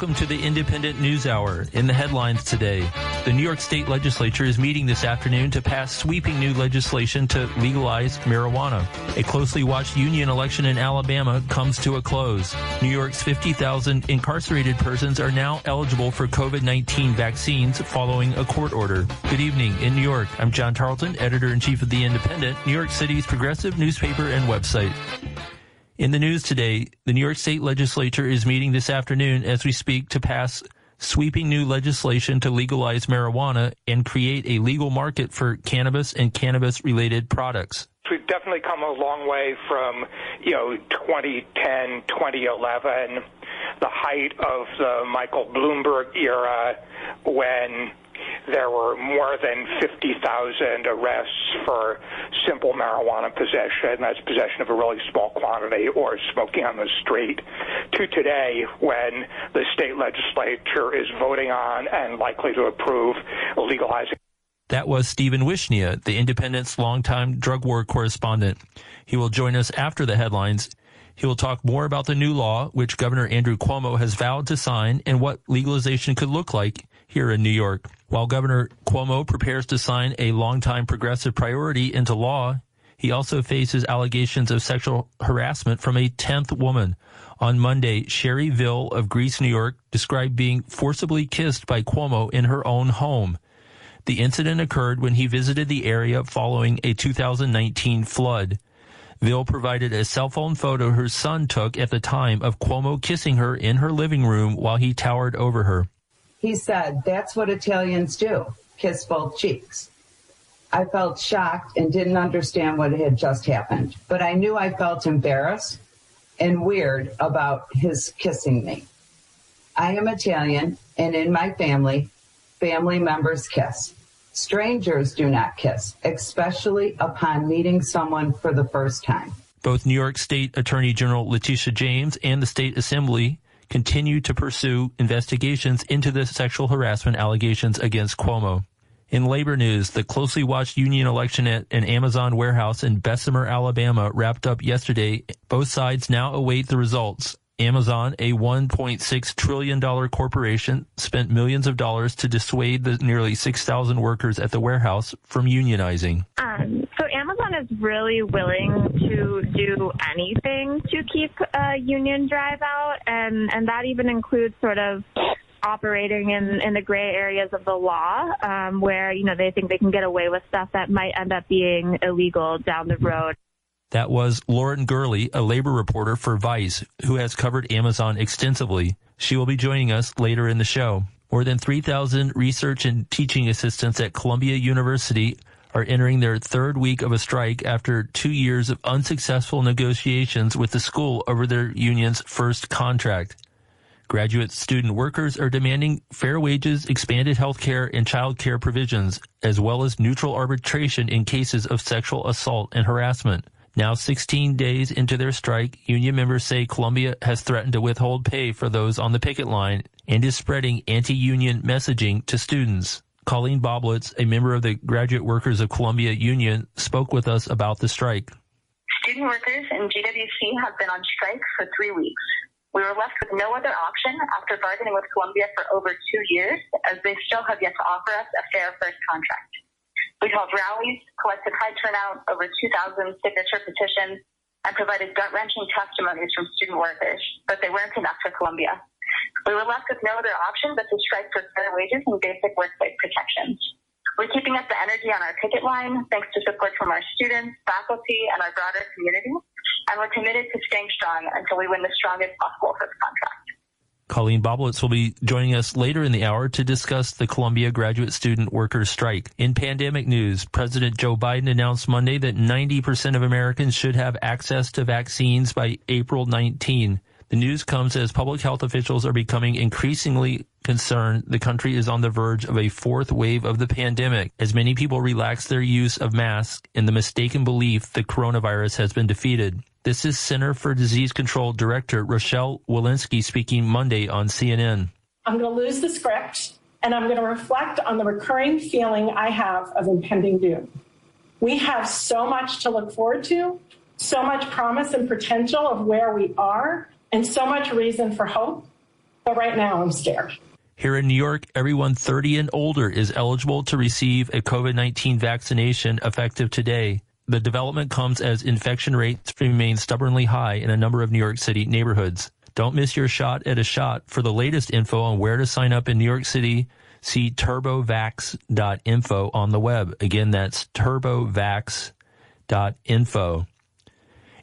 Welcome to the Indypendent News Hour. In the headlines today, the New York State Legislature is meeting this afternoon to pass sweeping new legislation to legalize marijuana. A closely watched union election in Alabama comes to a close. New York's 50,000 incarcerated persons are now eligible for COVID-19 vaccines following a court order. Good evening. In New York, I'm John Tarleton, editor-in-chief of The Indypendent, New York City's progressive newspaper and website. In the news today, the New York State Legislature is meeting this afternoon as we speak to pass sweeping new legislation to legalize marijuana and create a legal market for cannabis and cannabis related products. We've definitely come a long way from, you know, 2010, 2011, the height of the Michael Bloomberg era when there were more than 50,000 arrests for simple marijuana possession, that's possession of a really small quantity, or smoking on the street, to today when the state legislature is voting on and likely to approve legalizing. That was Stephen Wishnia, the Indypendent's longtime drug war correspondent. He will join us after the headlines. He will talk more about the new law, which Governor Andrew Cuomo has vowed to sign, and what legalization could look like here in New York. While Governor Cuomo prepares to sign a longtime progressive priority into law, he also faces allegations of sexual harassment from a 10th woman. On Monday, Sherry Vill of Greece, New York, described being forcibly kissed by Cuomo in her own home. The incident occurred when he visited the area following a 2019 flood. Vill provided a cell phone photo her son took at the time of Cuomo kissing her in her living room while he towered over her. He said, That's what Italians do kiss both cheeks. I felt shocked and didn't understand what had just happened, but I knew I felt embarrassed and weird about his kissing me. I am Italian, and in my family, family members kiss. Strangers do not kiss, especially upon meeting someone for the first time. Both New York State Attorney General Letitia James and the State Assembly continue to pursue investigations into the sexual harassment allegations against Cuomo. In labor news, the closely watched union election at an Amazon warehouse in Bessemer, Alabama wrapped up yesterday. Both sides now await the results. Amazon, a $1.6 trillion corporation, spent millions of dollars to dissuade the nearly 6,000 workers at the warehouse from unionizing. Um, so Amazon is really willing to do anything to keep a union drive out, and, and that even includes sort of operating in, in the gray areas of the law um, where, you know, they think they can get away with stuff that might end up being illegal down the road. That was Lauren Gurley, a labor reporter for Vice, who has covered Amazon extensively. She will be joining us later in the show. More than 3,000 research and teaching assistants at Columbia University are entering their third week of a strike after two years of unsuccessful negotiations with the school over their union's first contract. Graduate student workers are demanding fair wages, expanded health care and child care provisions, as well as neutral arbitration in cases of sexual assault and harassment. Now 16 days into their strike, union members say Columbia has threatened to withhold pay for those on the picket line and is spreading anti-union messaging to students. Colleen Boblitz, a member of the Graduate Workers of Columbia Union, spoke with us about the strike. Student workers in GWC have been on strike for three weeks. We were left with no other option after bargaining with Columbia for over two years, as they still have yet to offer us a fair first contract. We held rallies, collected high turnout, over 2,000 signature petitions, and provided gut-wrenching testimonies from student workers, but they weren't enough for Columbia. We were left with no other option but to strike for fair wages and basic workplace protections. We're keeping up the energy on our picket line thanks to support from our students, faculty, and our broader community, and we're committed to staying strong until we win the strongest possible first contract. Colleen Boblitz will be joining us later in the hour to discuss the Columbia graduate student workers strike. In pandemic news, President Joe Biden announced Monday that 90% of Americans should have access to vaccines by April 19. The news comes as public health officials are becoming increasingly concerned the country is on the verge of a fourth wave of the pandemic as many people relax their use of masks in the mistaken belief the coronavirus has been defeated. This is Center for Disease Control Director Rochelle Walensky speaking Monday on CNN. I'm going to lose the script and I'm going to reflect on the recurring feeling I have of impending doom. We have so much to look forward to, so much promise and potential of where we are, and so much reason for hope. But right now, I'm scared. Here in New York, everyone 30 and older is eligible to receive a COVID-19 vaccination effective today. The development comes as infection rates remain stubbornly high in a number of New York City neighborhoods. Don't miss your shot at a shot. For the latest info on where to sign up in New York City, see turbovax.info on the web. Again, that's turbovax.info.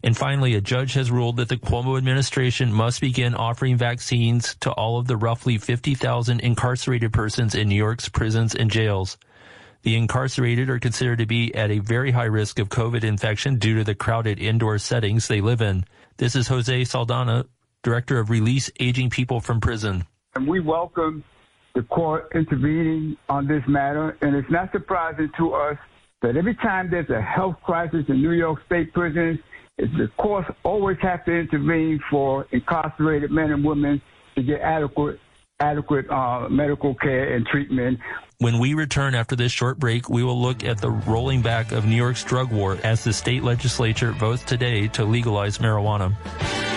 And finally, a judge has ruled that the Cuomo administration must begin offering vaccines to all of the roughly 50,000 incarcerated persons in New York's prisons and jails. The incarcerated are considered to be at a very high risk of COVID infection due to the crowded indoor settings they live in. This is Jose Saldana, Director of Release Aging People from Prison. And we welcome the court intervening on this matter, and it's not surprising to us that every time there's a health crisis in New York State prisons, the courts always have to intervene for incarcerated men and women to get adequate adequate uh, medical care and treatment. When we return after this short break, we will look at the rolling back of New York's drug war as the state legislature votes today to legalize marijuana.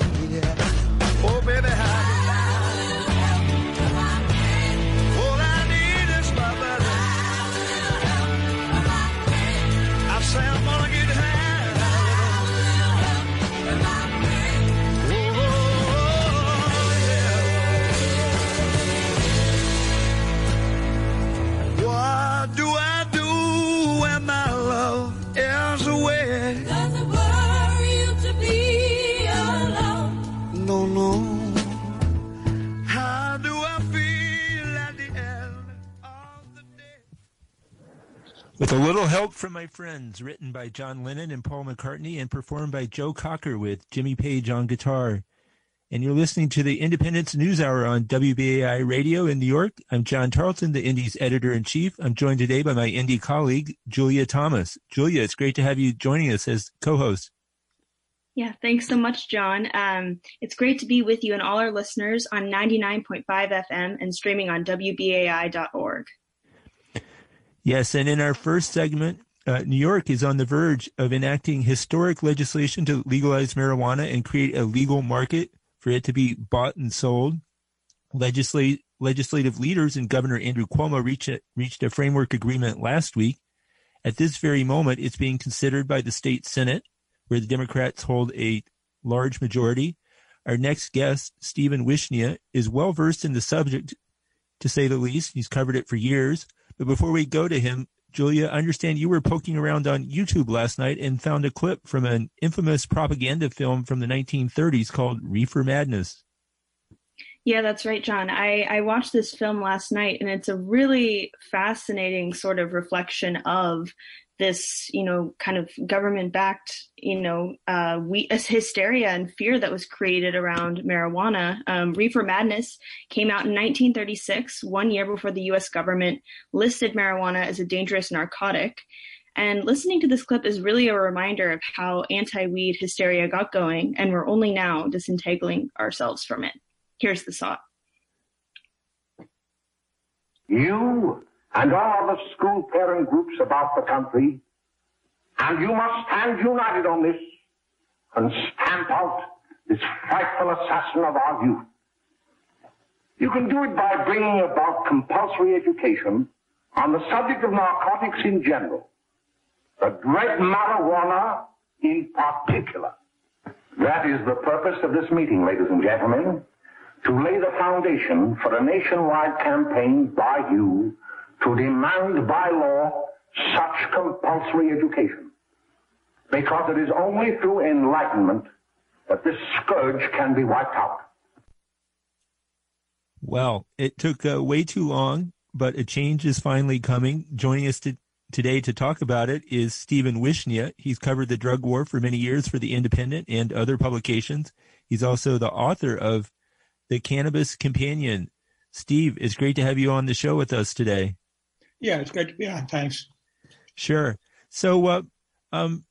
With a little help from my friends, written by John Lennon and Paul McCartney and performed by Joe Cocker with Jimmy Page on guitar. And you're listening to the Independence News Hour on WBAI Radio in New York. I'm John Tarleton, the Indy's editor in chief. I'm joined today by my Indy colleague, Julia Thomas. Julia, it's great to have you joining us as co-host. Yeah, thanks so much, John. Um, it's great to be with you and all our listeners on 99.5 FM and streaming on WBAI.org. Yes, and in our first segment, uh, New York is on the verge of enacting historic legislation to legalize marijuana and create a legal market for it to be bought and sold. Legislate, legislative leaders and Governor Andrew Cuomo a, reached a framework agreement last week. At this very moment, it's being considered by the state Senate, where the Democrats hold a large majority. Our next guest, Stephen Wishnia, is well versed in the subject, to say the least. He's covered it for years. But before we go to him, Julia, I understand you were poking around on YouTube last night and found a clip from an infamous propaganda film from the 1930s called Reefer Madness. Yeah, that's right, John. I, I watched this film last night and it's a really fascinating sort of reflection of this, you know, kind of government backed, you know, uh, we, hysteria and fear that was created around marijuana. Um, Reefer Madness came out in 1936, one year before the U.S. government listed marijuana as a dangerous narcotic. And listening to this clip is really a reminder of how anti weed hysteria got going, and we're only now disentangling ourselves from it. Here's the thought. You and all the school parent groups about the country, and you must stand united on this and stamp out this frightful assassin of our youth. You can do it by bringing about compulsory education on the subject of narcotics in general, the dread marijuana in particular. That is the purpose of this meeting, ladies and gentlemen, to lay the foundation for a nationwide campaign by you to demand by law such compulsory education. Because it is only through enlightenment that this scourge can be wiped out. Well, it took uh, way too long but a change is finally coming. Joining us to, today to talk about it is Stephen Wishnia. He's covered the drug war for many years for The Indypendent and other publications. He's also the author of The Cannabis Companion. Steve, it's great to have you on the show with us today. Yeah, it's great to be on. Thanks. Sure. So, uh, um,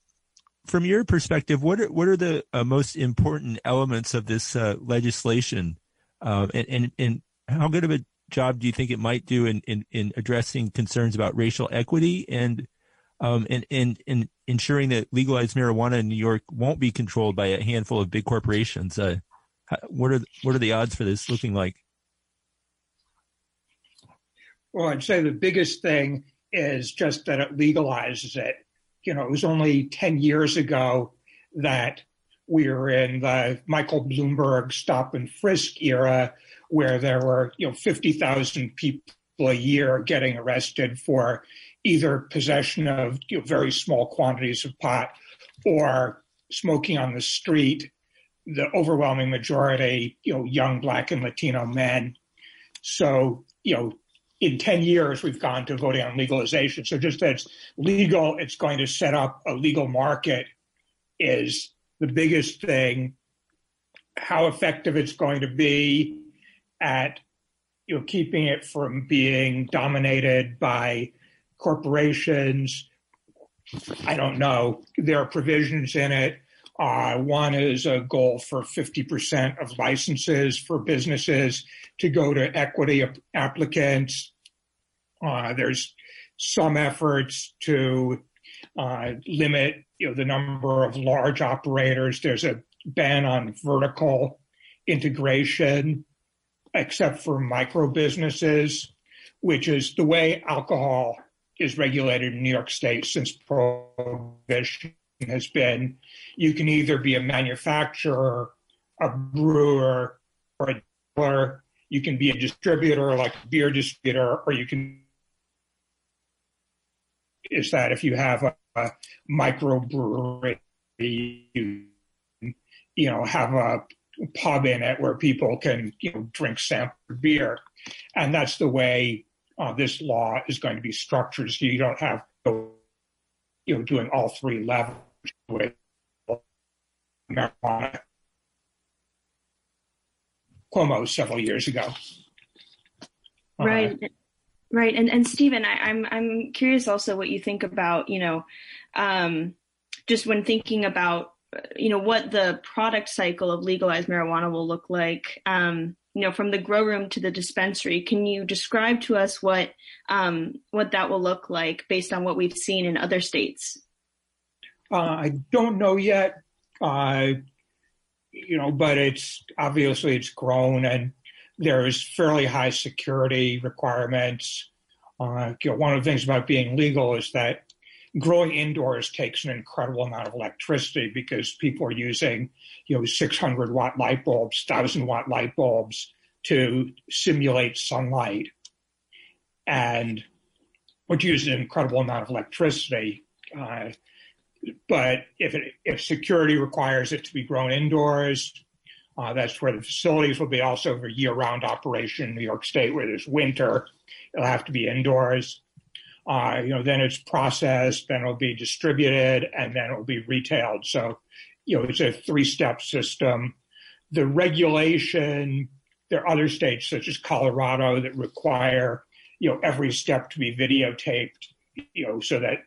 from your perspective, what are what are the uh, most important elements of this uh, legislation, uh, and, and and how good of a job do you think it might do in in, in addressing concerns about racial equity and um, and, and and ensuring that legalized marijuana in New York won't be controlled by a handful of big corporations? Uh, what are what are the odds for this looking like? Well, I'd say the biggest thing is just that it legalizes it. You know, it was only 10 years ago that we were in the Michael Bloomberg stop and frisk era where there were, you know, 50,000 people a year getting arrested for either possession of you know, very small quantities of pot or smoking on the street, the overwhelming majority, you know, young black and Latino men. So, you know, in 10 years, we've gone to voting on legalization. So just that it's legal, it's going to set up a legal market is the biggest thing. How effective it's going to be at you know keeping it from being dominated by corporations. I don't know. There are provisions in it. Uh, one is a goal for 50% of licenses for businesses to go to equity applicants. Uh, there's some efforts to uh, limit you know, the number of large operators. There's a ban on vertical integration, except for micro businesses, which is the way alcohol is regulated in New York State since prohibition has been. You can either be a manufacturer, a brewer, or a dealer. You can be a distributor, like a beer distributor, or you can is that if you have a, a microbrewery, you, you know, have a pub in it where people can you know drink sample beer, and that's the way uh, this law is going to be structured. So you don't have you know doing all three levels with marijuana. Cuomo several years ago. Right. Uh, Right. And and Stephen, I, am I'm, I'm curious also what you think about, you know, um, just when thinking about you know what the product cycle of legalized marijuana will look like um, you know from the grow room to the dispensary can you describe to us what um, what that will look like based on what we've seen in other states uh, i don't know yet uh, you know but it's obviously it's grown and there's fairly high security requirements. Uh, you know, one of the things about being legal is that growing indoors takes an incredible amount of electricity because people are using, you know, 600 watt light bulbs, 1000 watt light bulbs to simulate sunlight. And which uses an incredible amount of electricity. Uh, but if it, if security requires it to be grown indoors, uh, that's where the facilities will be also for year-round operation in New York State, where there's winter. It'll have to be indoors. Uh, you know, then it's processed, then it'll be distributed, and then it'll be retailed. So, you know, it's a three-step system. The regulation, there are other states such as Colorado that require, you know, every step to be videotaped, you know, so that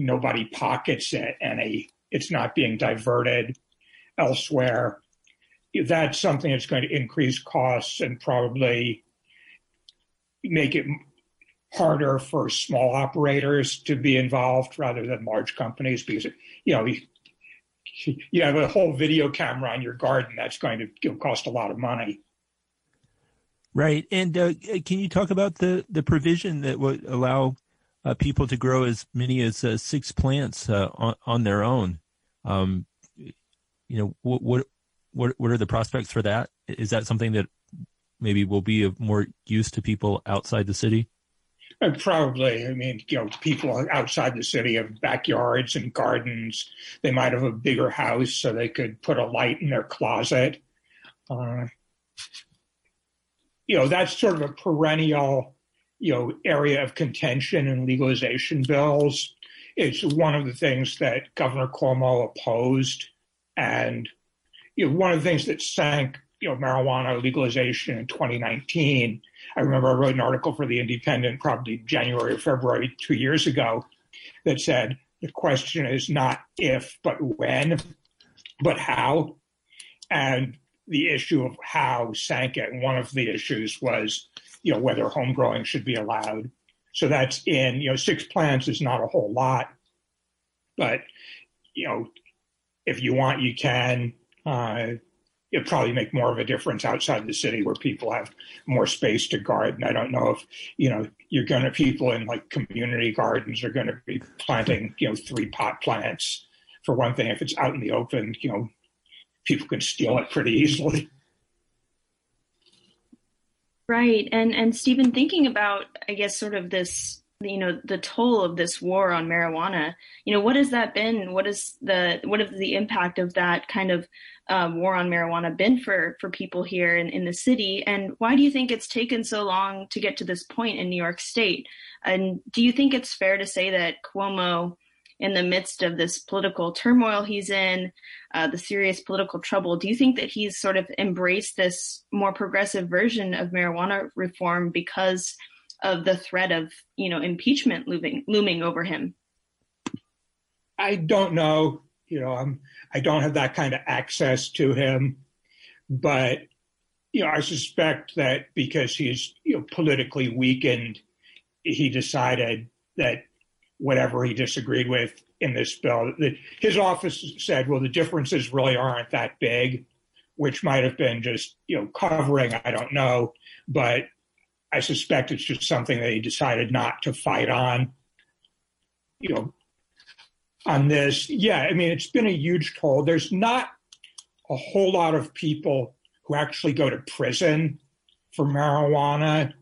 nobody pockets it and a, it's not being diverted elsewhere that's something that's going to increase costs and probably make it harder for small operators to be involved rather than large companies because you know you have a whole video camera on your garden that's going to cost a lot of money. Right. And uh, can you talk about the the provision that would allow uh, people to grow as many as uh, six plants uh, on, on their own um, you know what what what what are the prospects for that? Is that something that maybe will be of more use to people outside the city? Uh, probably. I mean, you know, people outside the city have backyards and gardens. They might have a bigger house so they could put a light in their closet. Uh, you know, that's sort of a perennial you know, area of contention in legalization bills. It's one of the things that Governor Cuomo opposed, and you know, one of the things that sank you know marijuana legalization in 2019. I remember I wrote an article for the Indypendent probably January or February two years ago that said the question is not if but when, but how, and the issue of how sank it. One of the issues was you know whether home growing should be allowed. So that's in you know six plants is not a whole lot, but you know if you want you can. Uh, it'd probably make more of a difference outside the city where people have more space to garden. I don't know if, you know, you're going to, people in like community gardens are going to be planting, you know, three pot plants. For one thing, if it's out in the open, you know, people can steal it pretty easily. Right. And, and Stephen, thinking about, I guess, sort of this you know the toll of this war on marijuana you know what has that been what is the what is the impact of that kind of um, war on marijuana been for for people here in, in the city and why do you think it's taken so long to get to this point in new york state and do you think it's fair to say that cuomo in the midst of this political turmoil he's in uh, the serious political trouble do you think that he's sort of embraced this more progressive version of marijuana reform because of the threat of you know impeachment looming looming over him? I don't know. You know, I'm I don't have that kind of access to him, but you know, I suspect that because he's you know politically weakened, he decided that whatever he disagreed with in this bill, his office said, well, the differences really aren't that big, which might have been just you know covering. I don't know, but I suspect it's just something that he decided not to fight on. You know, on this, yeah, I mean, it's been a huge toll. There's not a whole lot of people who actually go to prison for marijuana.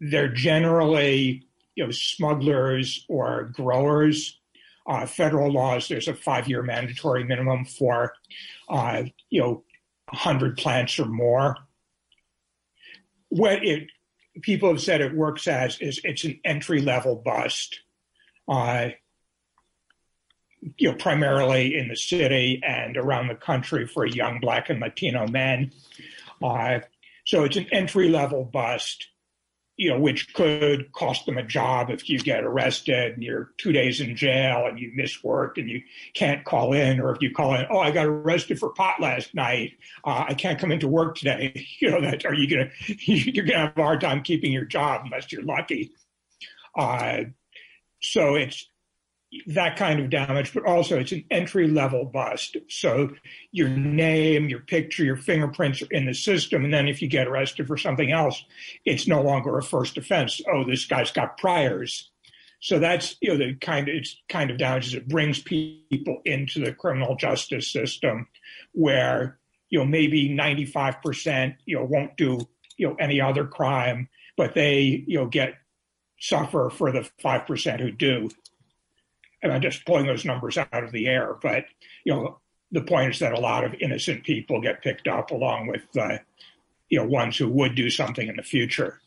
They're generally, you know, smugglers or growers. Uh, federal laws, there's a five-year mandatory minimum for, uh, you know, 100 plants or more. What it people have said it works as is it's an entry level bust. Uh, you know, primarily in the city and around the country for young Black and Latino men. Uh, so it's an entry level bust you know, which could cost them a job if you get arrested and you're two days in jail and you miss work and you can't call in, or if you call in, oh, I got arrested for pot last night, uh, I can't come into work today. You know, that are you gonna you're gonna have a hard time keeping your job unless you're lucky. Uh, so it's that kind of damage, but also it's an entry level bust. So your name, your picture, your fingerprints are in the system. And then if you get arrested for something else, it's no longer a first offense. Oh, this guy's got priors. So that's, you know, the kind of, it's kind of damages. It brings people into the criminal justice system where, you know, maybe 95%, you know, won't do, you know, any other crime, but they, you know, get suffer for the 5% who do I'm just pulling those numbers out of the air. But you know, the point is that a lot of innocent people get picked up along with uh, you know ones who would do something in the future.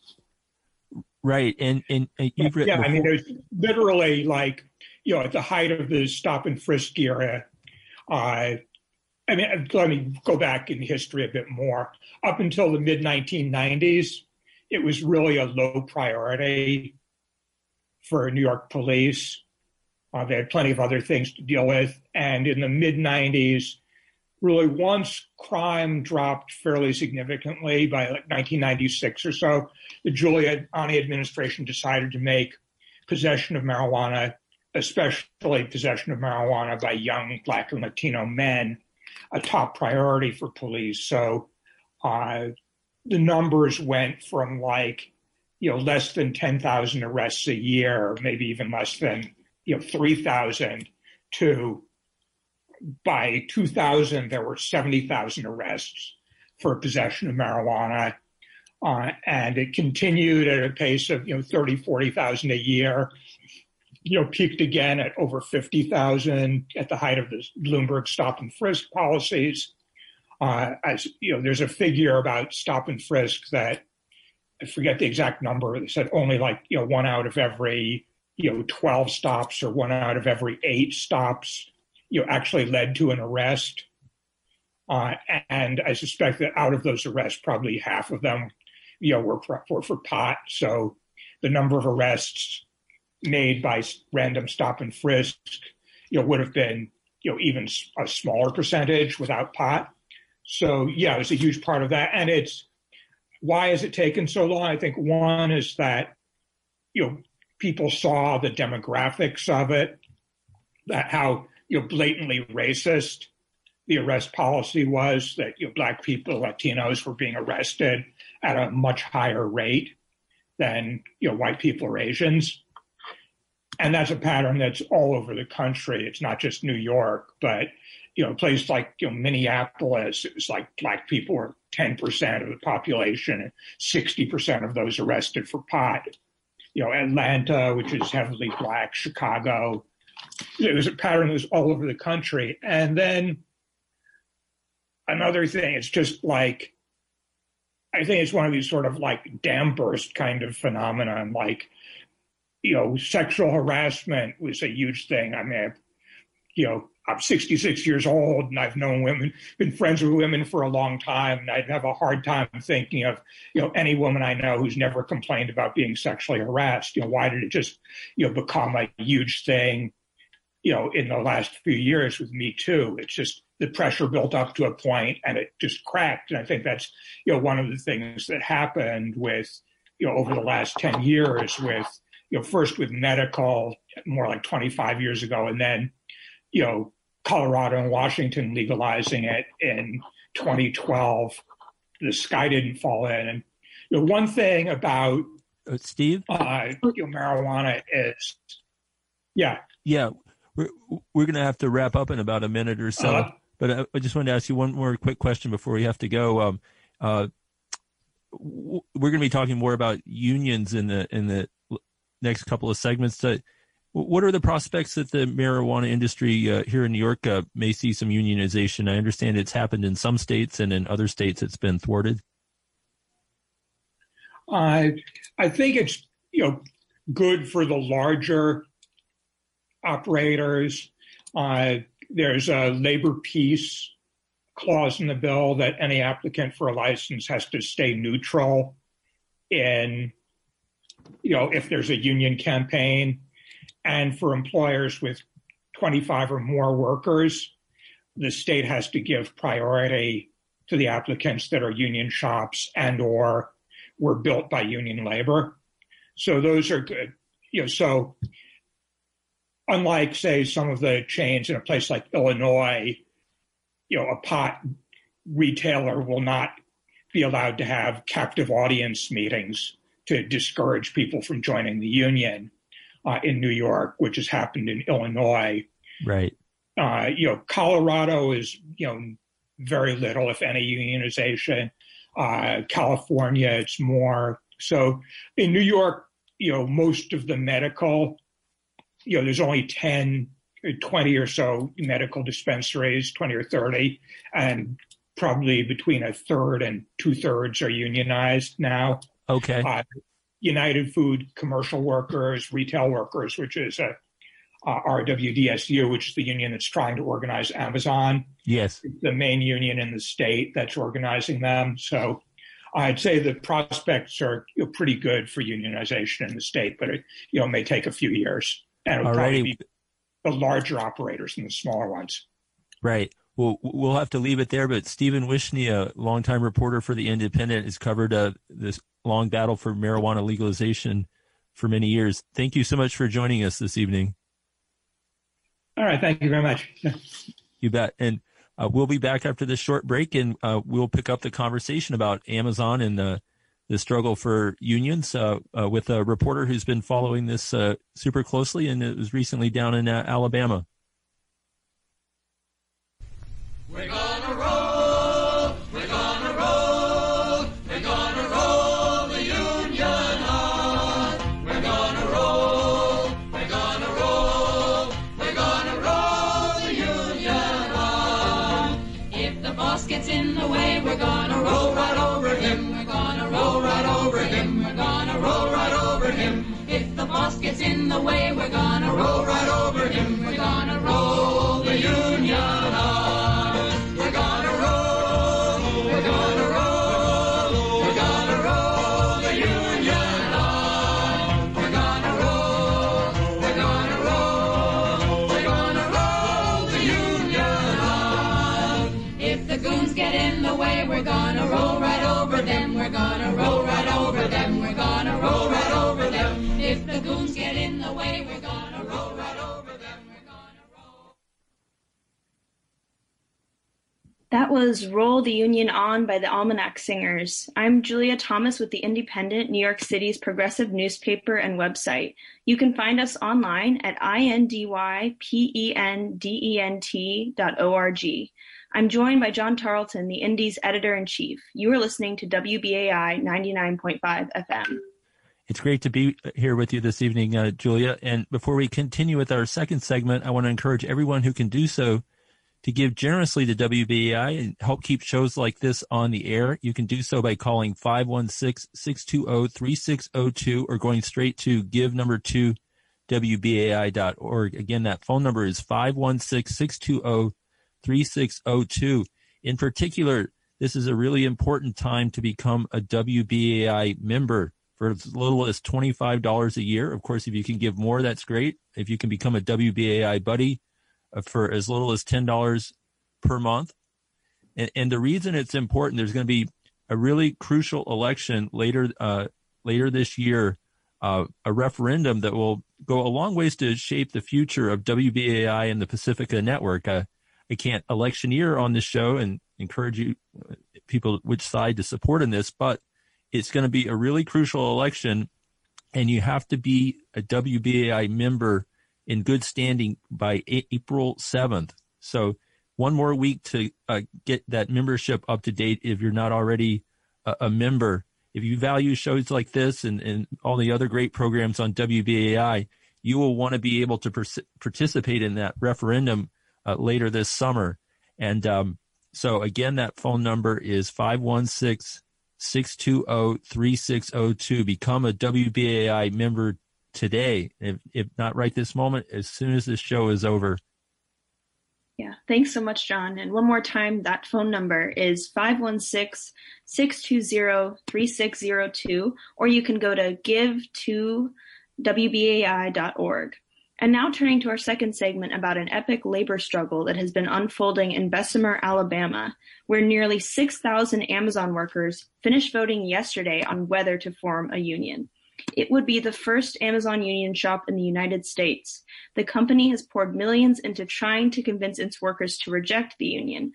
Right, and and, and you've written. Yeah, before- I mean, there's literally like you know at the height of the stop and frisk era. Uh, I mean, let me go back in history a bit more. Up until the mid 1990s, it was really a low priority for New York police uh, they had plenty of other things to deal with. And in the mid 90s, really once crime dropped fairly significantly by like 1996 or so, the Giuliani administration decided to make possession of marijuana, especially possession of marijuana by young Black and Latino men, a top priority for police. So uh, the numbers went from like, you know, less than 10,000 arrests a year, maybe even less than you know, 3,000 to by 2000, there were 70,000 arrests for possession of marijuana. Uh, and it continued at a pace of, you know, 30, 40,000 a year, you know, peaked again at over 50,000 at the height of the Bloomberg stop and frisk policies. Uh, as you know, there's a figure about stop and frisk that I forget the exact number. They said only like you know one out of every you know 12 stops or one out of every eight stops you know actually led to an arrest. Uh, and I suspect that out of those arrests, probably half of them, you know, were for, were for pot. So the number of arrests made by random stop and frisk, you know, would have been, you know, even a smaller percentage without pot. So yeah, it's a huge part of that. And it's why has it taken so long? I think one is that, you know, people saw the demographics of it, that how you know blatantly racist the arrest policy was that you know, black people, Latinos were being arrested at a much higher rate than you know white people or Asians. And that's a pattern that's all over the country. It's not just New York, but you know, a place like you know, Minneapolis, it was like black people were 10% of the population and 60% of those arrested for pot. You know, Atlanta, which is heavily black, Chicago, it was a pattern that was all over the country. And then another thing, it's just like, I think it's one of these sort of like dam burst kind of phenomenon. Like, you know, sexual harassment was a huge thing. I mean, you know, I'm 66 years old and I've known women, been friends with women for a long time. And I'd have a hard time thinking of, you know, any woman I know who's never complained about being sexually harassed. You know, why did it just, you know, become a huge thing, you know, in the last few years with Me Too? It's just the pressure built up to a point and it just cracked. And I think that's, you know, one of the things that happened with, you know, over the last 10 years with, you know, first with medical more like 25 years ago and then, you know, Colorado and Washington legalizing it in 2012. The sky didn't fall in. And the one thing about uh, Steve, uh, you know, marijuana is, yeah, yeah, we're we're gonna have to wrap up in about a minute or so. Uh, but I, I, just wanted to ask you one more quick question before we have to go. Um, uh, we're going to be talking more about unions in the in the next couple of segments. To, what are the prospects that the marijuana industry uh, here in New York uh, may see some unionization? I understand it's happened in some states, and in other states, it's been thwarted. I I think it's you know good for the larger operators. Uh, there's a labor peace clause in the bill that any applicant for a license has to stay neutral in you know if there's a union campaign and for employers with 25 or more workers, the state has to give priority to the applicants that are union shops and or were built by union labor. So those are good. You know, so unlike say some of the chains in a place like Illinois, you know, a pot retailer will not be allowed to have captive audience meetings to discourage people from joining the union uh, in New York, which has happened in Illinois. Right. Uh, you know, Colorado is, you know, very little, if any, unionization. Uh, California, it's more. So in New York, you know, most of the medical, you know, there's only 10, 20 or so medical dispensaries, 20 or 30, and probably between a third and two thirds are unionized now. Okay. Uh, United Food commercial workers, retail workers, which is a uh, RWDSU, which is the union that's trying to organize Amazon. Yes, the main union in the state that's organizing them. So I'd say the prospects are you know, pretty good for unionization in the state, but it you know may take a few years, and it'll Alrighty. probably be the larger operators and the smaller ones. Right. Well, we'll have to leave it there. But Stephen Wishnia, a longtime reporter for the Indypendent, has covered uh, this long battle for marijuana legalization for many years. Thank you so much for joining us this evening. All right. Thank you very much. you bet. And uh, we'll be back after this short break and uh, we'll pick up the conversation about Amazon and the, the struggle for unions uh, uh with a reporter who's been following this uh, super closely and it was recently down in uh, Alabama. We're gonna the way, we're gonna roll right over him. We're gonna roll the union That was Roll the Union On by the Almanac Singers. I'm Julia Thomas with the Indypendent, New York City's progressive newspaper and website. You can find us online at indypendent dot org. I'm joined by John Tarleton, the Indy's editor in chief. You are listening to WBAI 99.5 FM. It's great to be here with you this evening, uh, Julia. And before we continue with our second segment, I want to encourage everyone who can do so to give generously to WBAI and help keep shows like this on the air. You can do so by calling 516-620-3602 or going straight to give number two WBAI.org. Again, that phone number is 516-620-3602. In particular, this is a really important time to become a WBAI member for as little as $25 a year. Of course, if you can give more, that's great. If you can become a WBAI buddy for as little as $10 per month. And, and the reason it's important, there's going to be a really crucial election later, uh, later this year, uh, a referendum that will go a long ways to shape the future of WBAI and the Pacifica Network. Uh, I can't electioneer on this show and encourage you uh, people which side to support in this, but it's going to be a really crucial election and you have to be a WBAI member in good standing by April 7th. So one more week to uh, get that membership up to date if you're not already a, a member. If you value shows like this and, and all the other great programs on WBAI, you will want to be able to participate in that referendum uh, later this summer. And um, so again, that phone number is 516 620 3602. Become a WBAI member today. If, if not right this moment, as soon as this show is over. Yeah, thanks so much, John. And one more time, that phone number is 516 620 3602, or you can go to give to WBAI.org. And now turning to our second segment about an epic labor struggle that has been unfolding in Bessemer, Alabama, where nearly 6,000 Amazon workers finished voting yesterday on whether to form a union. It would be the first Amazon union shop in the United States. The company has poured millions into trying to convince its workers to reject the union.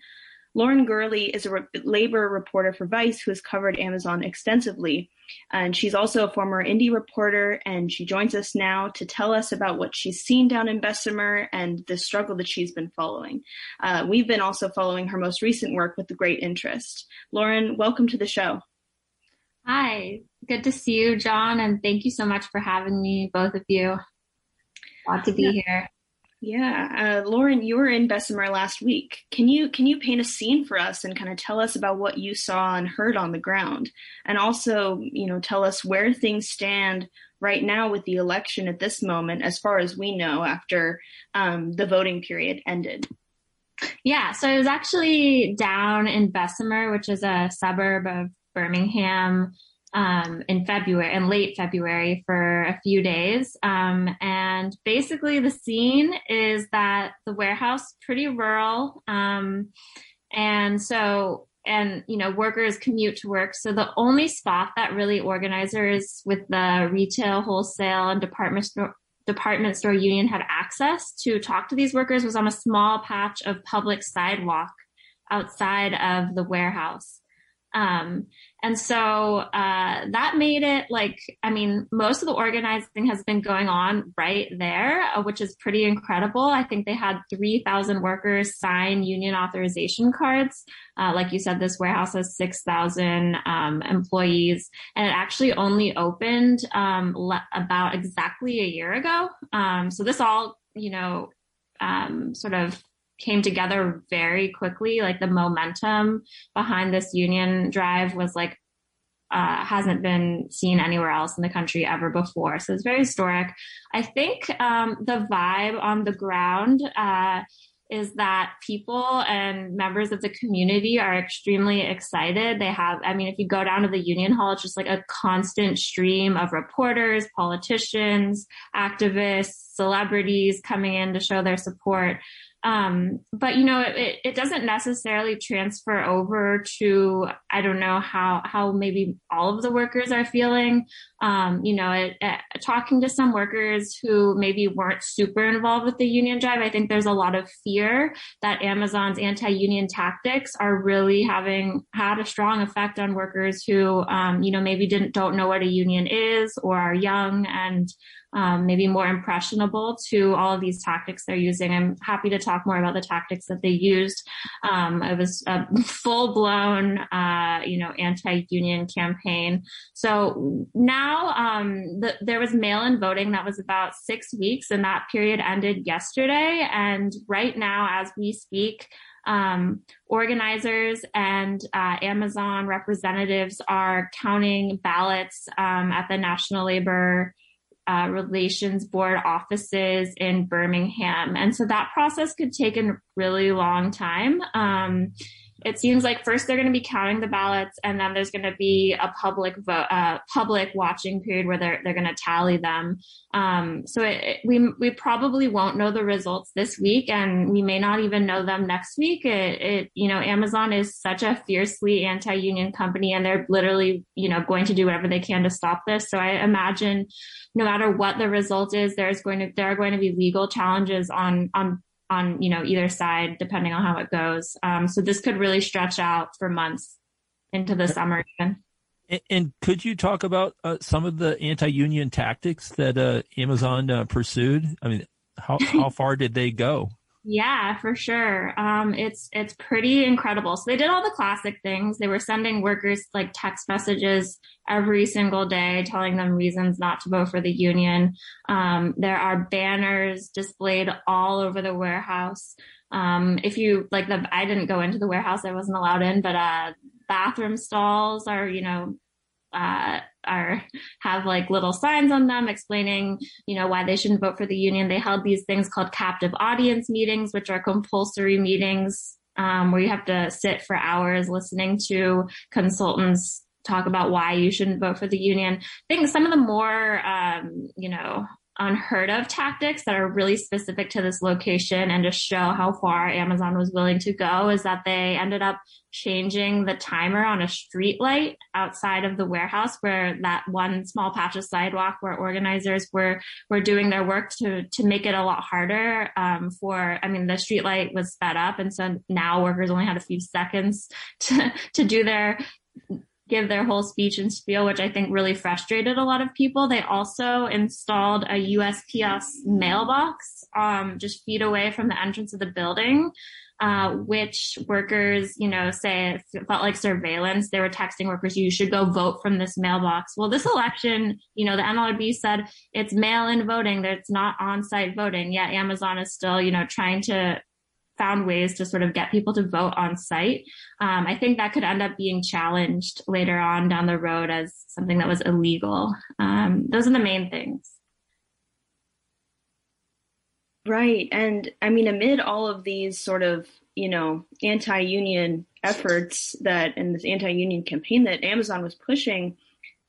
Lauren Gurley is a re- labor reporter for Vice who has covered Amazon extensively. And she's also a former Indy reporter, and she joins us now to tell us about what she's seen down in Bessemer and the struggle that she's been following. Uh, we've been also following her most recent work with great interest. Lauren, welcome to the show. Hi, good to see you, John, and thank you so much for having me, both of you. Glad to be Yeah. here. Yeah, uh, Lauren, you were in Bessemer last week. Can you can you paint a scene for us and kind of tell us about what you saw and heard on the ground, and also you know tell us where things stand right now with the election at this moment, as far as we know, after um, the voting period ended. Yeah, so I was actually down in Bessemer, which is a suburb of Birmingham, um, in February, in late February for a few days. Um, and basically the scene is that the warehouse pretty rural. Um, and so, and, you know, workers commute to work. So the only spot that really organizers with the retail, wholesale and department store, department store union had access to talk to these workers was on a small patch of public sidewalk outside of the warehouse. Um, and so uh, that made it like, I mean, most of the organizing has been going on right there, uh, which is pretty incredible. I think they had 3,000 workers sign union authorization cards. Uh, like you said, this warehouse has 6,000 um, employees, and it actually only opened um, le- about exactly a year ago. Um, so this all, you know, um, sort of came together very quickly. Like the momentum behind this union drive was like uh, hasn't been seen anywhere else in the country ever before. So it's very historic. I think um, the vibe on the ground uh, is that people and members of the community are extremely excited. They have, I mean, if you go down to the Union Hall, it's just like a constant stream of reporters, politicians, activists, celebrities coming in to show their support. Um, but you know, it, it doesn't necessarily transfer over to, I don't know how, how maybe all of the workers are feeling. Um, you know, it, it, talking to some workers who maybe weren't super involved with the union drive, I think there's a lot of fear that Amazon's anti-union tactics are really having had a strong effect on workers who, um, you know, maybe didn't, don't know what a union is or are young and, um, maybe more impressionable to all of these tactics they're using. I'm happy to talk more about the tactics that they used. Um, it was a full blown, uh, you know, anti-union campaign. So now um, the, there was mail-in voting that was about six weeks, and that period ended yesterday. And right now, as we speak, um, organizers and uh, Amazon representatives are counting ballots um, at the National Labor uh, Relations Board offices in Birmingham. And so that process could take a really long time. Um, it seems like first they're going to be counting the ballots and then there's going to be a public vote, uh, public watching period where they're, they're going to tally them. Um, so it, it, we, we probably won't know the results this week and we may not even know them next week. It, it, you know, Amazon is such a fiercely anti-union company and they're literally, you know, going to do whatever they can to stop this. So I imagine no matter what the result is, there's going to, there are going to be legal challenges on, on on you know either side depending on how it goes. Um, so this could really stretch out for months into the summer even. And, and could you talk about uh, some of the anti-union tactics that uh, amazon uh, pursued? I mean how, how far did they go yeah, for sure. Um, it's it's pretty incredible. So they did all the classic things. They were sending workers like text messages every single day, telling them reasons not to vote for the union. Um, there are banners displayed all over the warehouse. Um, if you like the, I didn't go into the warehouse; I wasn't allowed in, but uh, bathroom stalls are you know uh, are have like little signs on them explaining, you know, why they shouldn't vote for the union. They held these things called captive audience meetings, which are compulsory meetings um, where you have to sit for hours listening to consultants talk about why you shouldn't vote for the union. I think some of the more, um, you know, unheard of tactics that are really specific to this location and to show how far Amazon was willing to go is that they ended up changing the timer on a street light outside of the warehouse where that one small patch of sidewalk where organizers were were doing their work to to make it a lot harder um, for I mean the street light was sped up and so now workers only had a few seconds to to do their give their whole speech and spiel, which I think really frustrated a lot of people. They also installed a USPS mailbox um, just feet away from the entrance of the building. Uh, which workers, you know, say it felt like surveillance. They were texting workers, you should go vote from this mailbox. Well, this election, you know, the NLRB said it's mail in voting, that it's not on site voting. Yet Amazon is still, you know, trying to found ways to sort of get people to vote on site. Um, I think that could end up being challenged later on down the road as something that was illegal. Um, those are the main things. Right. And I mean, amid all of these sort of, you know, anti union efforts that and this anti union campaign that Amazon was pushing,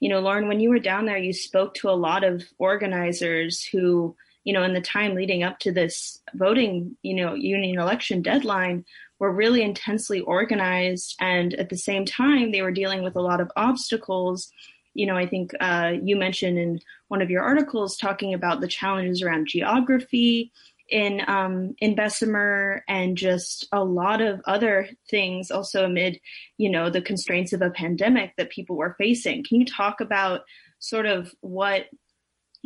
you know, Lauren, when you were down there, you spoke to a lot of organizers who you know, in the time leading up to this voting, you know, union election deadline were really intensely organized. And at the same time, they were dealing with a lot of obstacles. You know, I think uh, you mentioned in one of your articles talking about the challenges around geography in um, in Bessemer and just a lot of other things also amid, you know, the constraints of a pandemic that people were facing. Can you talk about sort of what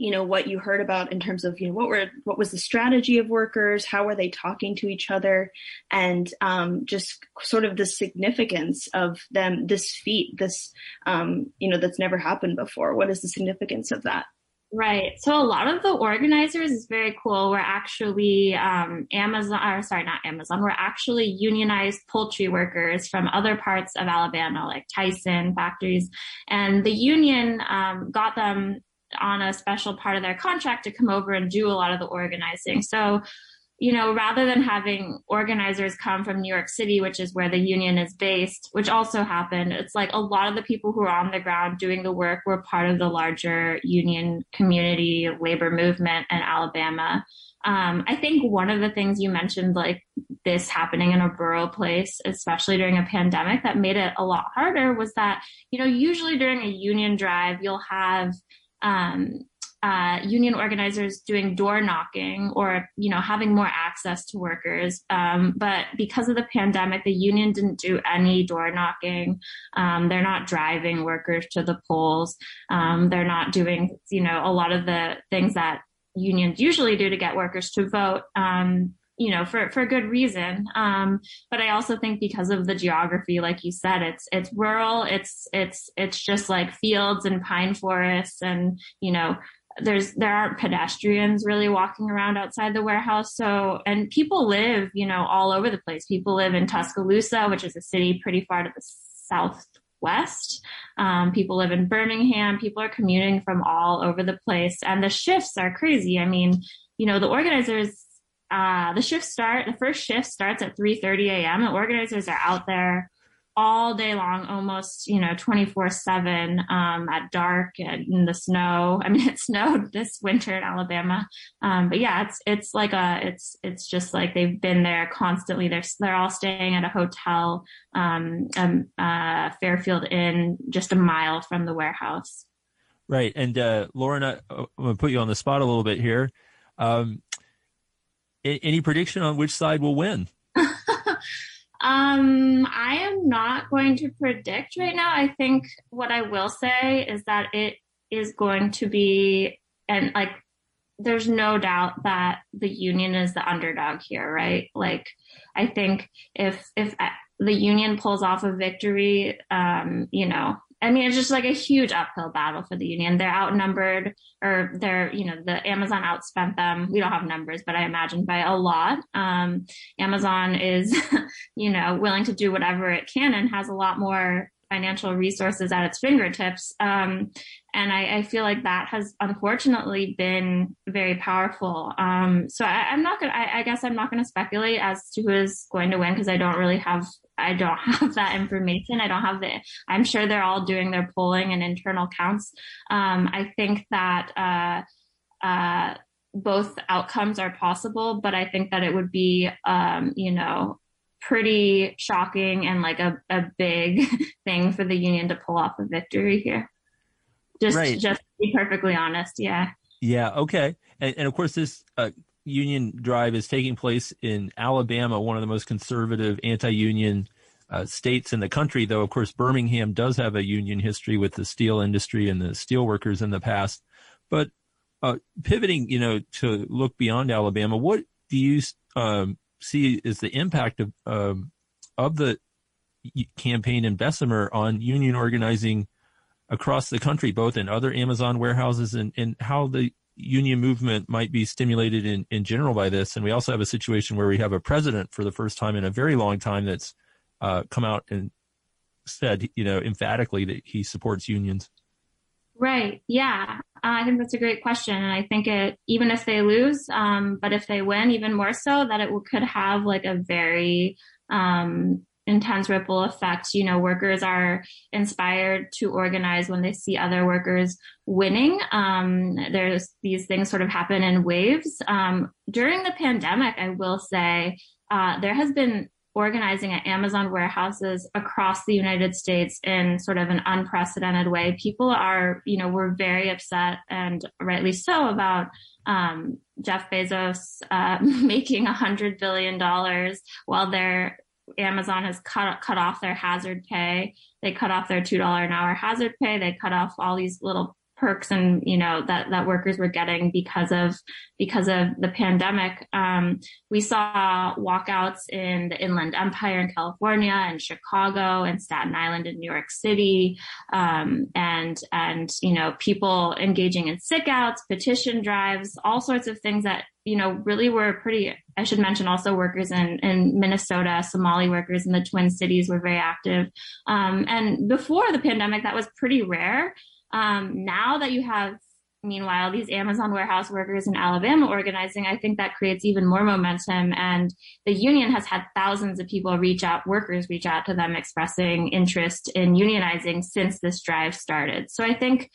you know what you heard about in terms of you know what were what was the strategy of workers how were they talking to each other and um, just sort of the significance of them this feat this um, you know that's never happened before what is the significance of that Right. So a lot of the organizers is very cool. We're actually um, Amazon, or sorry, not Amazon. We're actually unionized poultry workers from other parts of Alabama, like Tyson factories, and the union um, got them on a special part of their contract to come over and do a lot of the organizing. So you know, rather than having organizers come from New York City, which is where the union is based, which also happened, it's like a lot of the people who are on the ground doing the work were part of the larger union community labor movement in Alabama. Um, I think one of the things you mentioned, like this happening in a rural place, especially during a pandemic, that made it a lot harder was that, you know, usually during a union drive, you'll have um, uh, union organizers doing door knocking or you know having more access to workers. Um, but because of the pandemic the union didn't do any door knocking. Um, they're not driving workers to the polls. Um, they're not doing you know a lot of the things that unions usually do to get workers to vote. Um, you know, for, for good reason. Um, but I also think because of the geography, like you said, it's, it's rural. It's, it's, it's just like fields and pine forests and, you know, there's there aren't pedestrians really walking around outside the warehouse. So and people live you know all over the place. People live in tuscaloosa which is a city pretty far to the southwest. Um, people live in birmingham. People are commuting from all over the place. And the shifts are crazy. I mean you know the organizers uh, the shift start the first shift starts at 3.30 a.m the organizers are out there all day long, almost, you know, 24 seven, um, at dark and in the snow. I mean, it snowed this winter in Alabama. Um, but yeah, it's, it's like a, it's, it's just like they've been there constantly. They're, they're all staying at a hotel, um, um uh, Fairfield Inn, just a mile from the warehouse. Right. And, uh, Lauren, I, I'm going to put you on the spot a little bit here. Um, any prediction on which side will win? Um, I am not going to predict right now. I think what I will say is that it is going to be, and like, there's no doubt that the union is the underdog here, right? Like, I think if, if the union pulls off a victory, um, you know, I mean, it's just like a huge uphill battle for the union. They're outnumbered or they're, you know, the Amazon outspent them. We don't have numbers, but I imagine by a lot. Um, Amazon is, you know, willing to do whatever it can and has a lot more financial resources at its fingertips. Um, and I, I, feel like that has unfortunately been very powerful. Um, so I, am not gonna, I, I, guess I'm not gonna speculate as to who is going to win because I don't really have, I don't have that information. I don't have the, I'm sure they're all doing their polling and internal counts. Um, I think that, uh, uh, both outcomes are possible, but I think that it would be, um, you know, pretty shocking and like a, a big thing for the union to pull off a victory here. Just, right. just to be perfectly honest. Yeah. Yeah. Okay. And, and of course, this uh, union drive is taking place in Alabama, one of the most conservative anti-union uh, states in the country. Though, of course, Birmingham does have a union history with the steel industry and the steel workers in the past. But uh, pivoting, you know, to look beyond Alabama, what do you um, see is the impact of um, of the campaign in Bessemer on union organizing across the country, both in other Amazon warehouses and, and how the union movement might be stimulated in, in general by this. And we also have a situation where we have a president for the first time in a very long time that's uh, come out and said, you know, emphatically that he supports unions. Right. Yeah. Uh, I think that's a great question. And I think it, even if they lose, um, but if they win, even more so, that it could have like a very, um, intense ripple effect. You know, workers are inspired to organize when they see other workers winning. Um, there's these things sort of happen in waves. Um, during the pandemic, I will say, uh, there has been organizing at Amazon warehouses across the United States in sort of an unprecedented way. People are, you know, we're very upset and rightly so about um, Jeff Bezos uh, making a hundred billion dollars while their Amazon has cut cut off their hazard pay. They cut off their two dollar an hour hazard pay. They cut off all these little perks and you know that that workers were getting because of because of the pandemic. Um, we saw walkouts in the Inland Empire in California and Chicago and Staten Island in New York City, um, and and you know people engaging in sick outs, petition drives, all sorts of things that you know really were pretty. I should mention also workers in in Minnesota, Somali workers in the Twin Cities were very active, um, and before the pandemic, that was pretty rare. Um, now that you have, meanwhile, these Amazon warehouse workers in Alabama organizing, I think that creates even more momentum. And the union has had thousands of people reach out, workers reach out to them expressing interest in unionizing since this drive started. So I think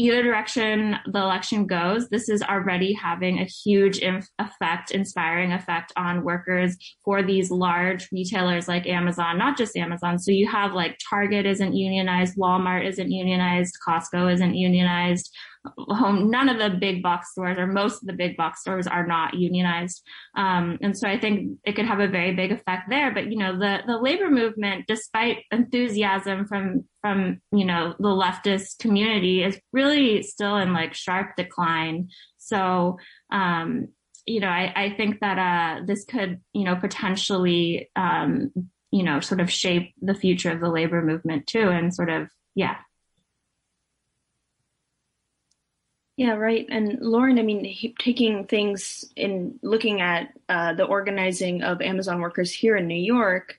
either direction the election goes, this is already having a huge effect, inspiring effect on workers for these large retailers like Amazon, not just Amazon. So you have like Target isn't unionized, Walmart isn't unionized, Costco isn't unionized, home none of the big box stores or most of the big box stores are not unionized. Um, and so i think it could have a very big effect there. But you know the the labor movement despite enthusiasm from from you know the leftist community is really still in like sharp decline. So um, you know i i think that uh this could you know potentially um you know sort of shape the future of the labor movement too and sort of yeah Yeah, right. And Lauren, I mean, taking things in looking at uh, the organizing of Amazon workers here in New York,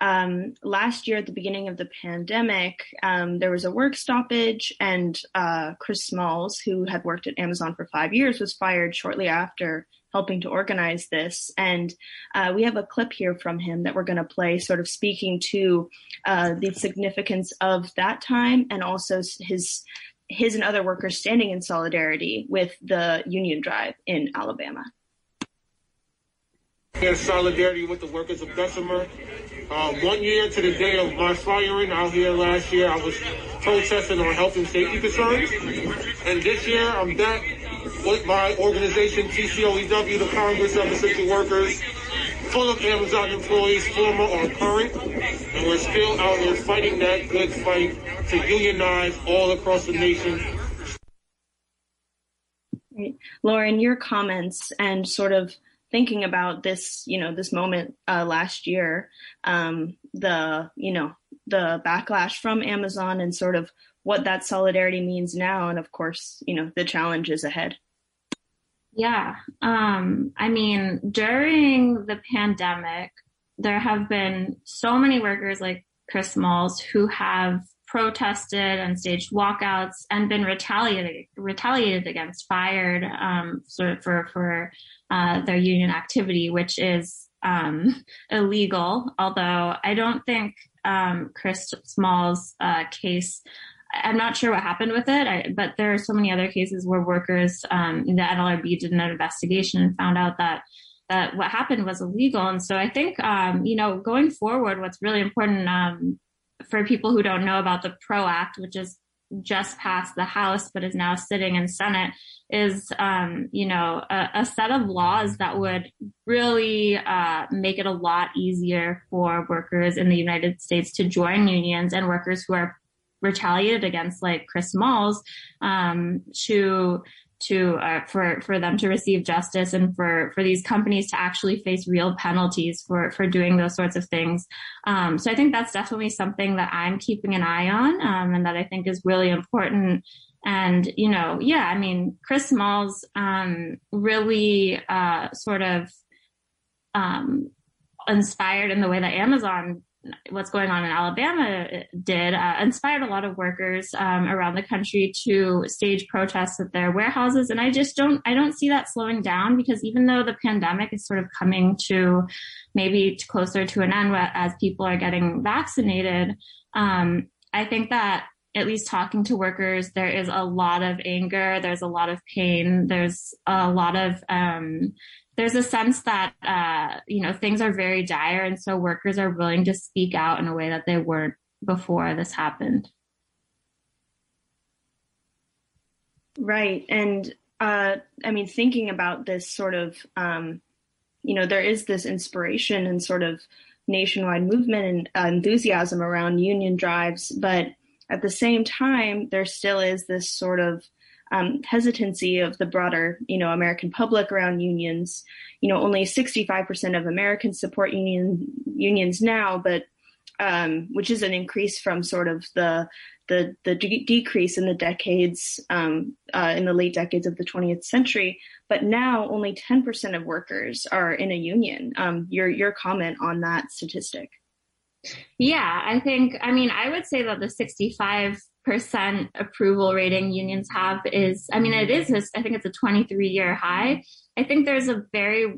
um, last year at the beginning of the pandemic, um, there was a work stoppage, and uh, Chris Smalls, who had worked at Amazon for five years, was fired shortly after helping to organize this. And uh, we have a clip here from him that we're going to play, sort of speaking to uh, the significance of that time and also his his and other workers standing in solidarity with the union drive in Alabama. In solidarity with the workers of Bessemer. Uh, one year to the day of my firing out here last year, I was protesting on health and safety concerns. And this year, I'm back with my organization, TCOEW, the Congress of Essential Workers, full of Amazon employees, former or current, and we're still out here fighting that good fight to unionize all across the nation. Lauren, your comments and sort of thinking about this, you know, this moment uh, last year, um, the, you know, the backlash from Amazon and sort of what that solidarity means now, and of course, you know, the challenges ahead. Yeah. Um, I mean, during the pandemic, there have been so many workers like Chris Smalls who have protested and staged walkouts and been retaliated retaliated against, fired um, for for, for uh, their union activity, which is um, illegal. Although I don't think um, Chris Smalls' uh, case I'm not sure what happened with it, I, but there are so many other cases where workers, um, the NLRB did an investigation and found out that that what happened was illegal. And so I think, um, you know, going forward, what's really important um, for people who don't know about the PRO Act, which is just passed the House but is now sitting in Senate, is um, you know a, a, set of laws that would really uh, make it a lot easier for workers in the United States to join unions and workers who are retaliated against, like Chris Smalls, um, to to uh, for for them to receive justice and for for these companies to actually face real penalties for for doing those sorts of things. Um, so I think that's definitely something that I'm keeping an eye on, um, and that I think is really important. And you know, yeah, I mean, Chris Smalls um, really uh, sort of um, inspired in the way that Amazon what's going on in Alabama did uh, inspired a lot of workers um, around the country to stage protests at their warehouses, and I just don't I don't see that slowing down because even though the pandemic is sort of coming to maybe closer to an end as people are getting vaccinated, um, I think that at least talking to workers, there is a lot of anger, there's a lot of pain, there's a lot of um, there's a sense that uh, you know things are very dire, and so workers are willing to speak out in a way that they weren't before this happened. Right, and uh, I mean, thinking about this sort of, um, you know, there is this inspiration and sort of nationwide movement and uh, enthusiasm around union drives, but At the same time, there still is this sort of um, hesitancy of the broader, you know, American public around unions. You know, only 65% of Americans support union unions now, but um, which is an increase from sort of the the, the de- decrease in the decades um, uh, in the late decades of the 20th century. But now only 10% of workers are in a union. Um, your your comment on that statistic? Yeah, I think, I mean, I would say that the 65% approval rating unions have is, I mean, it is, I think it's a 23 year high. I think there's a very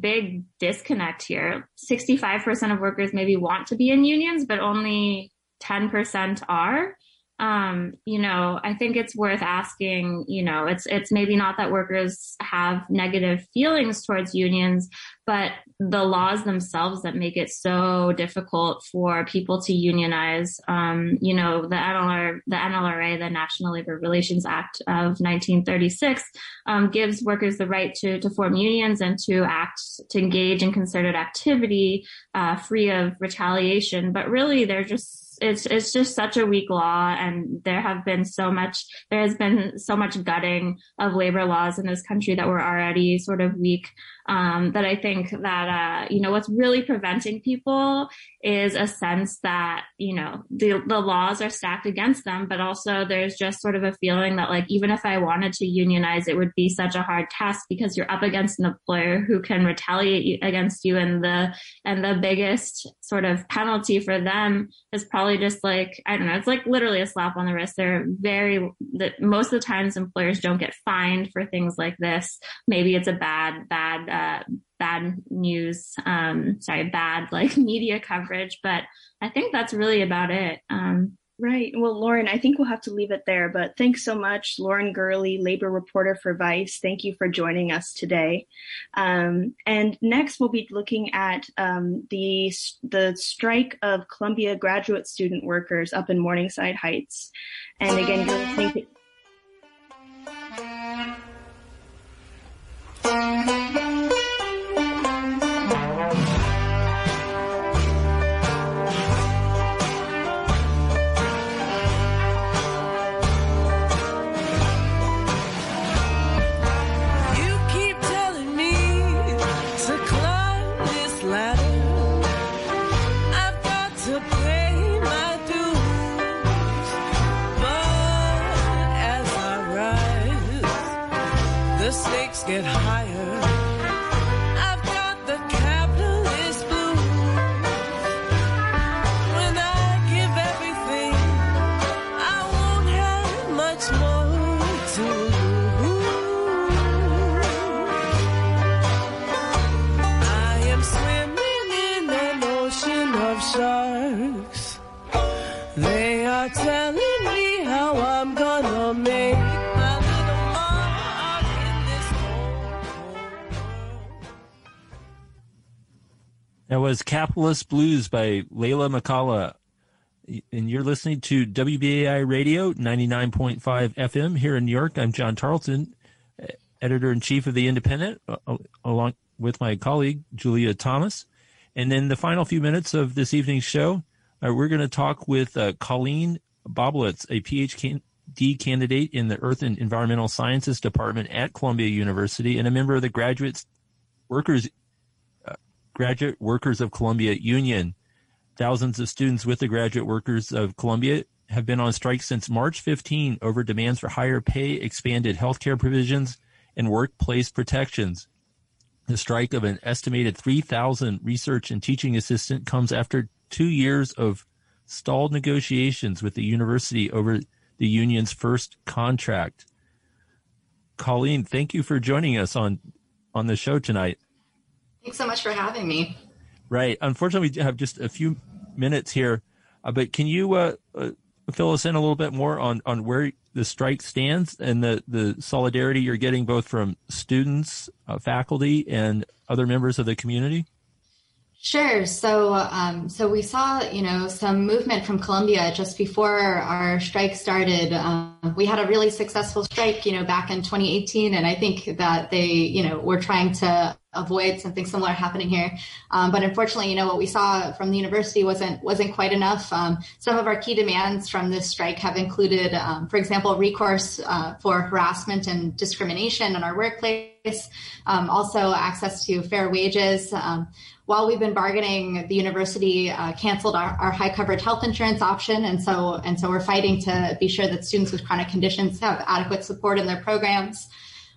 big disconnect here. 65% of workers maybe want to be in unions, but only 10% are um, you know, I think it's worth asking, you know, it's, it's maybe not that workers have negative feelings towards unions, but the laws themselves that make it so difficult for people to unionize, um, you know, the NLR, the NLRA, the National Labor Relations Act of 1936, um, gives workers the right to, to form unions and to act, to engage in concerted activity, uh, free of retaliation. But really, they're just it's it's just such a weak law and there have been so much there has been so much gutting of labor laws in this country that were already sort of weak. Um, that I think that uh, you know what's really preventing people is a sense that you know the the laws are stacked against them, but also there's just sort of a feeling that like even if I wanted to unionize, it would be such a hard task because you're up against an employer who can retaliate against you, and the and the biggest sort of penalty for them is probably just like I don't know, it's like literally a slap on the wrist. They're very that most of the times employers don't get fined for things like this. Maybe it's a bad bad uh, bad news, um, sorry, bad like media coverage, but I think that's really about it. Um, Right. Well, Lauren, I think we'll have to leave it there, but thanks so much, Lauren Gurley, labor reporter for Vice. Thank you for joining us today. Um, and next, we'll be looking at um, the the strike of Columbia graduate student workers up in Morningside Heights. And again, you're listening to That was Capitalist Blues by Leyla McCalla. And you're listening to WBAI Radio 99.5 FM here in New York. I'm John Tarleton, editor in chief of The Indypendent, along with my colleague, Julia Thomas. And in the final few minutes of this evening's show, uh, we're going to talk with uh, Colleen Boblitz, a PhD candidate in the Earth and Environmental Sciences Department at Columbia University and a member of the Graduate Workers Graduate Workers of Columbia Union. Thousands of students with the Graduate Workers of Columbia have been on strike since March 15 over demands for higher pay, expanded healthcare provisions, and workplace protections. The strike of an estimated 3,000 research and teaching assistant comes after two years of stalled negotiations with the university over the union's first contract. Colleen, thank you for joining us on on the show tonight. Thanks so much for having me. Right. Unfortunately, we have just a few minutes here, uh, but can you uh, uh, fill us in a little bit more on, on where the strike stands and the, the solidarity you're getting both from students, uh, faculty, and other members of the community? Sure. So, um, so we saw, you know, some movement from Columbia just before our strike started. Um, we had a really successful strike, you know, back in 2018, and I think that they, you know, were trying to avoid something similar happening here. Um, but unfortunately, you know, what we saw from the university wasn't wasn't quite enough. Um, some of our key demands from this strike have included, um, for example, recourse uh, for harassment and discrimination in our workplace, um, also access to fair wages. While we've been bargaining, the university uh, canceled our, our, high coverage health insurance option, and so and so we're fighting to be sure that students with chronic conditions have adequate support in their programs.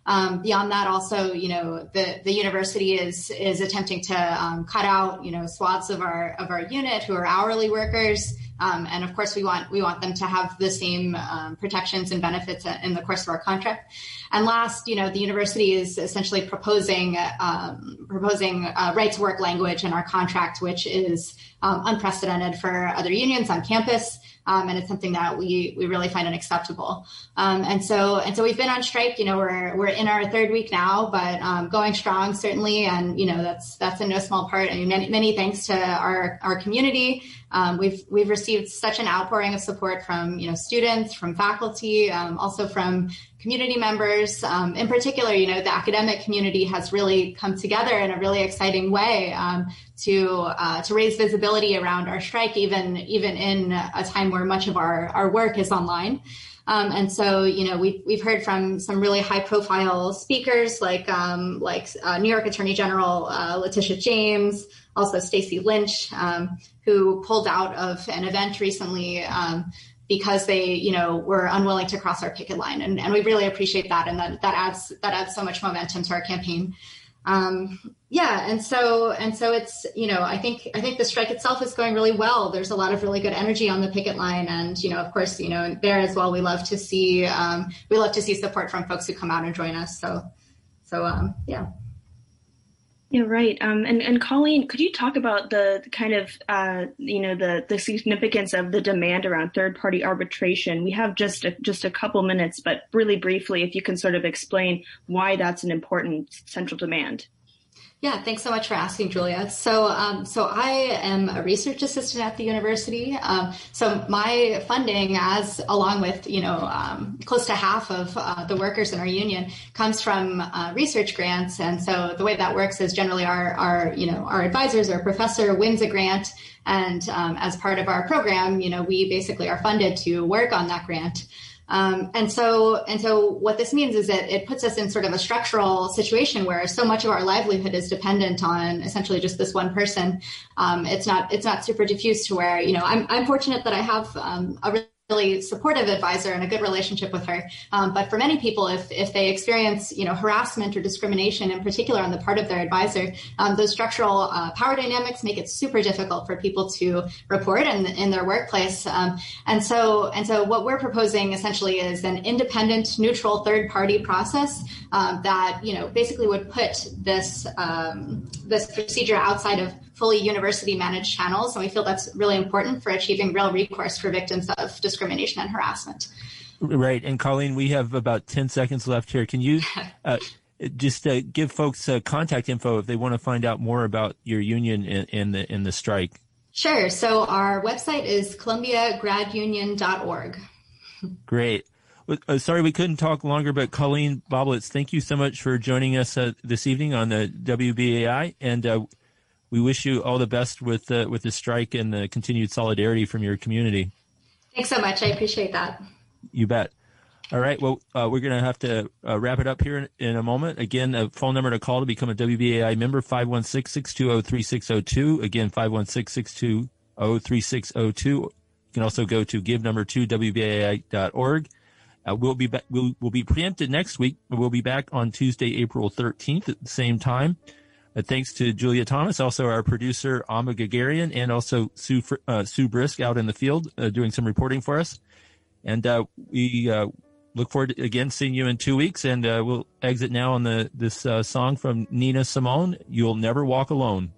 Um, beyond that, also, you know, the, the university is is attempting to um, cut out, you know, swaths of our of our unit who are hourly workers, um, and of course, we want we want them to have the same um, protections and benefits in the course of our contract. And last, you know, the university is essentially proposing um, proposing uh, right to work language in our contract, which is um, unprecedented for other unions on campus. Um, and it's something that we we really find unacceptable. Um, and so and so we've been on strike. You know, we're we're in our third week now, but um, going strong certainly. And you know, that's that's in no small part. I mean, many many thanks to our our community. Um, we've we've received such an outpouring of support from you know students, from faculty, um, also from community members. Um, in particular, you know the academic community has really come together in a really exciting way um, to uh, to raise visibility around our strike, even even in a time where much of our our work is online. Um, and so, you know, we've, we've heard from some really high profile speakers like, um, like uh, New York Attorney General uh, Letitia James, also Stacy Lynch, um, who pulled out of an event recently um, because they, you know, were unwilling to cross our picket line. And, and we really appreciate that. And that, that adds, that adds so much momentum to our campaign. Um, yeah. And so, and so it's, you know, I think, I think the strike itself is going really well. There's a lot of really good energy on the picket line. And, you know, of course, you know, there as well, we love to see, um, we love to see support from folks who come out and join us. So, so, um, yeah. Yeah, right. Um, and and Colleen, could you talk about the kind of uh, you know the the significance of the demand around third party arbitration? We have just a, just a couple minutes, but really briefly, if you can sort of explain why that's an important central demand. Yeah, thanks so much for asking, Julia. So, um, so I am a research assistant at the university. Um, so my funding, as along with you know um, close to half of uh, the workers in our union, comes from uh, research grants. And so the way that works is generally our our you know our advisors, our professor wins a grant, and um, as part of our program, you know we basically are funded to work on that grant. Um, and so, and so what this means is that it puts us in sort of a structural situation where so much of our livelihood is dependent on essentially just this one person. Um, it's not, it's not super diffuse to where, you know, I'm, I'm fortunate that I have um, a really supportive advisor and a good relationship with her. Um, but for many people, if, if they experience, you know, harassment or discrimination in particular on the part of their advisor, um, those structural uh, power dynamics make it super difficult for people to report in, in their workplace. Um, and so, and so what we're proposing essentially is an independent, neutral third party process um, that, you know, basically would put this, um, this procedure outside of fully university managed channels. And we feel that's really important for achieving real recourse for victims of discrimination and harassment. Right. And Colleen, we have about 10 seconds left here. Can you uh, just uh, give folks uh, contact info if they want to find out more about your union in, in the, in the strike? Sure. So our website is columbiagradunion.org. Great. Uh, sorry we couldn't talk longer, but Colleen Boblitz, thank you so much for joining us uh, this evening on the WBAI. And uh, we wish you all the best with uh, with the strike and the continued solidarity from your community. Thanks so much. I appreciate that. You bet. All right. Well, uh, we're going to have to uh, wrap it up here in, in, a moment. Again, a phone number to call to become a WBAI member, 516-620-3602. Again, 516-620-3602. You can also go to give number two, WBAI.org. Uh, we'll be back, we'll, we'll be preempted next week. We'll be back on Tuesday, April 13th at the same time. Uh, thanks to Julia Thomas, also our producer, Amma Gagarian, and also Sue, uh, Sue Brisk out in the field uh, doing some reporting for us. And we look forward to, again seeing you in two weeks. And we'll exit now on the this song from Nina Simone, You'll Never Walk Alone.